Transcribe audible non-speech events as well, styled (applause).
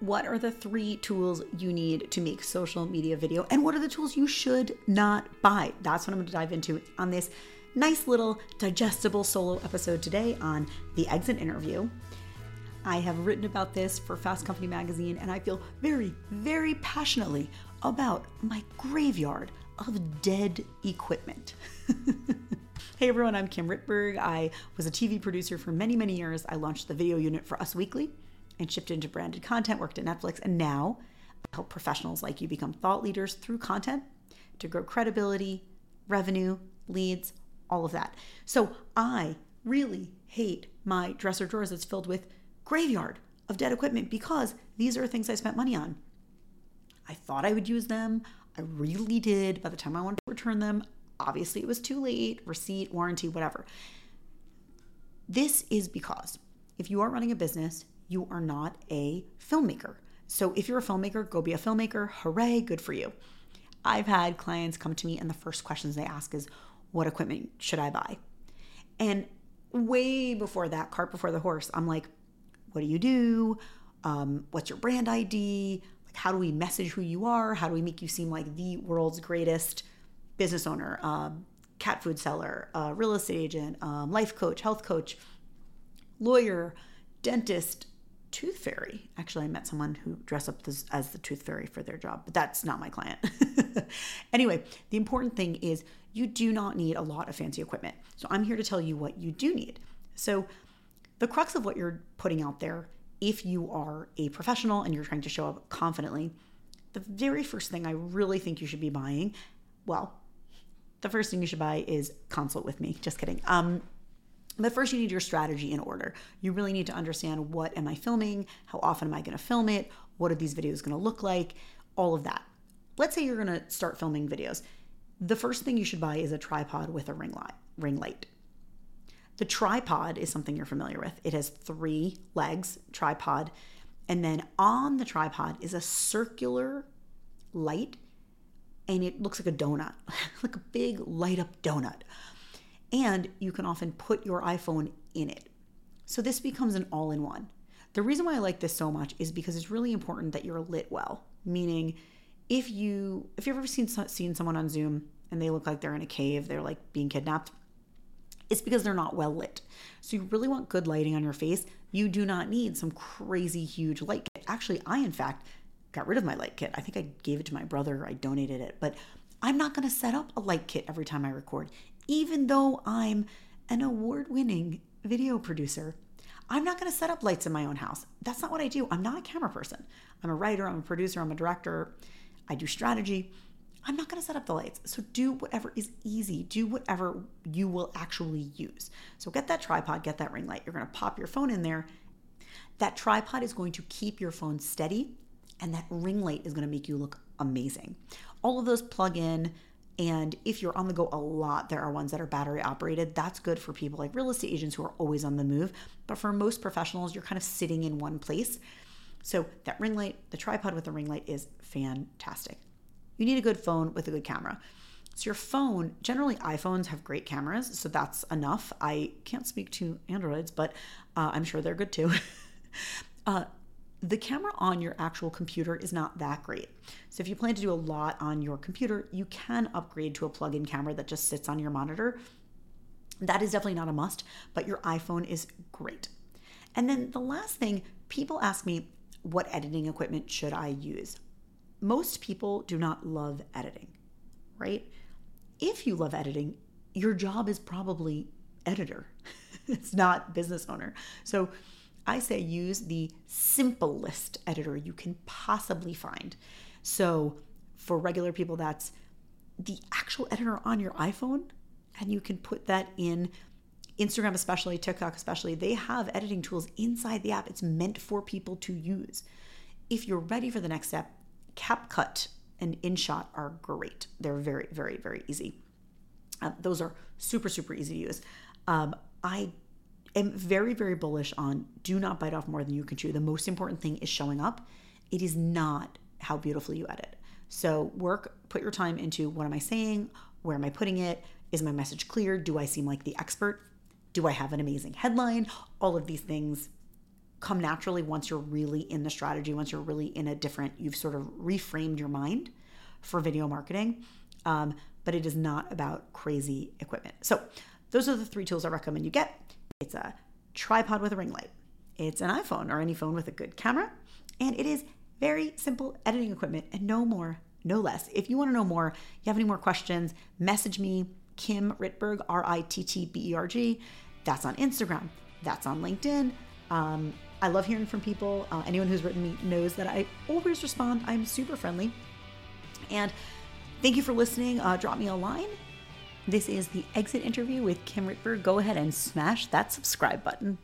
what are the three tools you need to make social media video and what are the tools you should not buy? That's what I'm going to dive into on this nice little digestible solo episode today on the exit interview. I have written about this for Fast Company magazine and I feel very, very passionately about my graveyard of dead equipment. (laughs) hey everyone, I'm Kim Rittberg. I was a TV producer for many, many years. I launched the video unit for Us Weekly and shipped into branded content, worked at Netflix, and now I help professionals like you become thought leaders through content to grow credibility, revenue, leads, all of that. So I really hate my dresser drawers that's filled with graveyard of dead equipment because these are things I spent money on. I thought I would use them. I really did. By the time I wanted to return them, obviously it was too late, receipt, warranty, whatever. This is because if you are running a business, you are not a filmmaker. So if you're a filmmaker, go be a filmmaker. Hooray, good for you. I've had clients come to me and the first questions they ask is, What equipment should I buy? And way before that, cart before the horse, I'm like, What do you do? Um, what's your brand ID? Like, how do we message who you are? How do we make you seem like the world's greatest business owner, um, cat food seller, uh, real estate agent, um, life coach, health coach, lawyer, dentist, tooth fairy. Actually, I met someone who dressed up as, as the tooth fairy for their job, but that's not my client. (laughs) anyway, the important thing is you do not need a lot of fancy equipment. So I'm here to tell you what you do need. So the crux of what you're putting out there, if you are a professional and you're trying to show up confidently, the very first thing I really think you should be buying, well, the first thing you should buy is consult with me. Just kidding. Um, but first, you need your strategy in order. You really need to understand what am I filming? How often am I going to film it? What are these videos going to look like? All of that. Let's say you're going to start filming videos. The first thing you should buy is a tripod with a ring light. Ring light. The tripod is something you're familiar with. It has three legs, tripod, and then on the tripod is a circular light, and it looks like a donut, (laughs) like a big light up donut and you can often put your iPhone in it. So this becomes an all in one. The reason why I like this so much is because it's really important that you're lit well, meaning if you if you've ever seen seen someone on Zoom and they look like they're in a cave, they're like being kidnapped, it's because they're not well lit. So you really want good lighting on your face. You do not need some crazy huge light kit. Actually, I in fact got rid of my light kit. I think I gave it to my brother, I donated it, but I'm not going to set up a light kit every time I record even though I'm an award winning video producer. I'm not going to set up lights in my own house. That's not what I do. I'm not a camera person. I'm a writer, I'm a producer, I'm a director. I do strategy. I'm not going to set up the lights. So do whatever is easy. Do whatever you will actually use. So get that tripod, get that ring light. You're going to pop your phone in there. That tripod is going to keep your phone steady, and that ring light is going to make you look amazing. All of those plug in. And if you're on the go a lot, there are ones that are battery operated. That's good for people like real estate agents who are always on the move. But for most professionals, you're kind of sitting in one place. So that ring light, the tripod with the ring light is fantastic. You need a good phone with a good camera. So your phone, generally iPhones have great cameras, so that's enough. I can't speak to Androids, but uh, I'm sure they're good too. (laughs) uh, the camera on your actual computer is not that great. So if you plan to do a lot on your computer, you can upgrade to a plug-in camera that just sits on your monitor. That is definitely not a must, but your iPhone is great. And then the last thing, people ask me, what editing equipment should I use? Most people do not love editing, right? If you love editing, your job is probably editor. (laughs) it's not business owner. So I say use the simplest editor you can possibly find. So for regular people, that's the actual editor on your iPhone, and you can put that in Instagram, especially TikTok, especially. They have editing tools inside the app. It's meant for people to use. If you're ready for the next step, CapCut and InShot are great. They're very, very, very easy. Uh, those are super, super easy to use. Um, I am very, very bullish on do not bite off more than you can chew. The most important thing is showing up. It is not how beautifully you edit. So, work, put your time into what am I saying? Where am I putting it? Is my message clear? Do I seem like the expert? Do I have an amazing headline? All of these things come naturally once you're really in the strategy, once you're really in a different, you've sort of reframed your mind for video marketing. Um, but it is not about crazy equipment. So, those are the three tools I recommend you get. It's a tripod with a ring light, it's an iPhone or any phone with a good camera, and it is very simple editing equipment and no more, no less. If you want to know more, you have any more questions, message me, Kim Rittberg, R I T T B E R G. That's on Instagram, that's on LinkedIn. Um, I love hearing from people. Uh, anyone who's written me knows that I always respond. I'm super friendly. And thank you for listening. Uh, drop me a line. This is the exit interview with Kim Rittberg. Go ahead and smash that subscribe button.